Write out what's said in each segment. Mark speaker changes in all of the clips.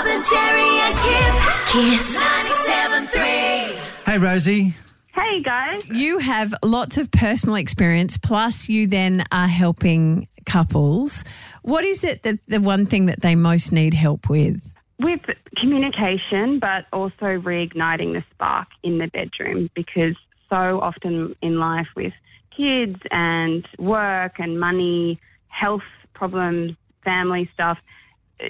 Speaker 1: Robin, Terry, and Kip. KIIS 97.3.
Speaker 2: Hey, Rosie.
Speaker 3: Hey guys.
Speaker 4: You have lots of personal experience, plus you then are helping couples. What is it that the one thing that they most need help with?
Speaker 3: With communication, but also reigniting the spark in the bedroom because so often in life with kids and work and money, health problems, family stuff,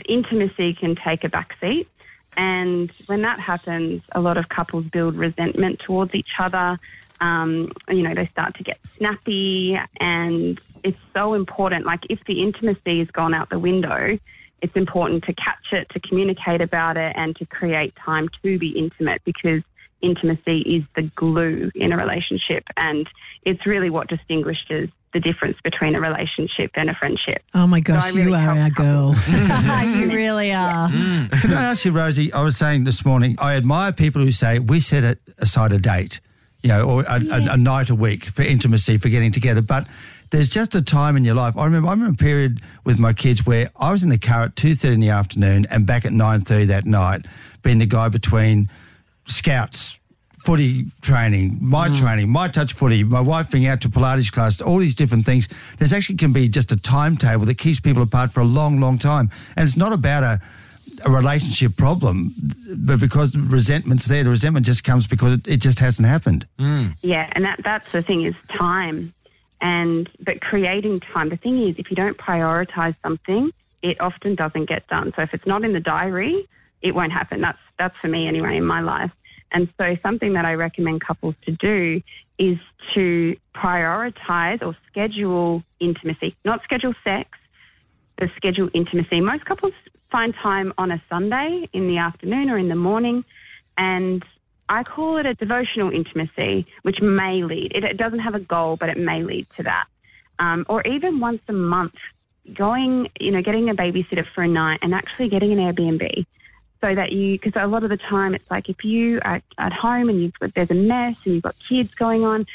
Speaker 3: intimacy can take a back seat. And when that happens, a lot of couples build resentment towards each other. Um, you know, they start to get snappy, and it's so important. Like, if the intimacy has gone out the window, it's important to catch it, to communicate about it, and to create time to be intimate because intimacy is the glue in a relationship. And it's really what distinguishes the difference between a relationship and a friendship.
Speaker 4: Oh my
Speaker 3: I
Speaker 4: gosh,
Speaker 3: really
Speaker 4: you are our girl. you really are. Mm.
Speaker 2: Can I ask you, Rosie? I was saying this morning, I admire people who say we set it aside a date, you know, or a, a, a night a week for intimacy, for getting together. But there's just a time in your life. I remember, I remember a period with my kids where I was in the car at two thirty in the afternoon and back at nine thirty that night, being the guy between scouts. Footy training, my mm. training, my touch footy, my wife being out to Pilates class, all these different things. There's actually can be just a timetable that keeps people apart for a long, long time. And it's not about a, a relationship problem, but because resentment's there, the resentment just comes because it, it just hasn't happened. Mm.
Speaker 3: Yeah, and that that's the thing is time, and but creating time. The thing is, if you don't prioritize something, it often doesn't get done. So if it's not in the diary, it won't happen. That's that's for me anyway in my life. And so something that I recommend couples to do is to prioritize or schedule intimacy, not schedule sex, but schedule intimacy. Most couples find time on a Sunday in the afternoon or in the morning, and I call it a devotional intimacy, which may lead. It, doesn't have a goal, but it may lead to that. Um, or even once a month, going, you know, getting a babysitter for a night and actually getting an Airbnb so that you, because a lot of the time it's like if you are at home and you've, there's a mess and you've got kids going on,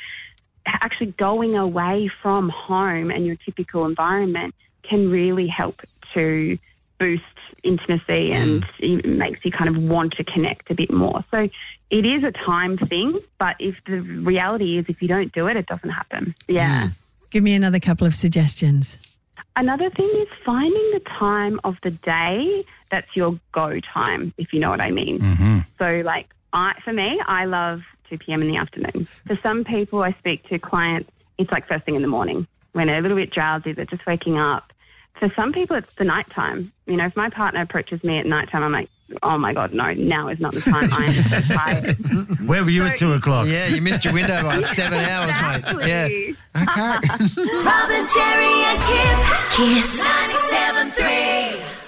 Speaker 3: actually going away from home and your typical environment can really help to boost intimacy mm. and it makes you kind of want to connect a bit more. So it is a time thing, but if the reality is if you don't do it, it doesn't happen. Yeah. Mm.
Speaker 4: Give me another couple of suggestions.
Speaker 3: Another thing is finding the time of the day that's your go time, if you know what I mean. Mm-hmm. So, like, I, for me, I love 2 p.m. in the afternoon. Mm-hmm. For some people I speak to, clients, it's like first thing in the morning when they're a little bit drowsy, they're just waking up. For some people, it's the nighttime. You know, if my partner approaches me at nighttime, I'm like, oh my God, no, now is not the time. I am so tired.
Speaker 2: Where were you so, at two o'clock?
Speaker 5: Yeah, you missed your window by seven hours, exactly. mate. Yeah. Okay.
Speaker 1: Robin, Terry, and Kiss. 97.3.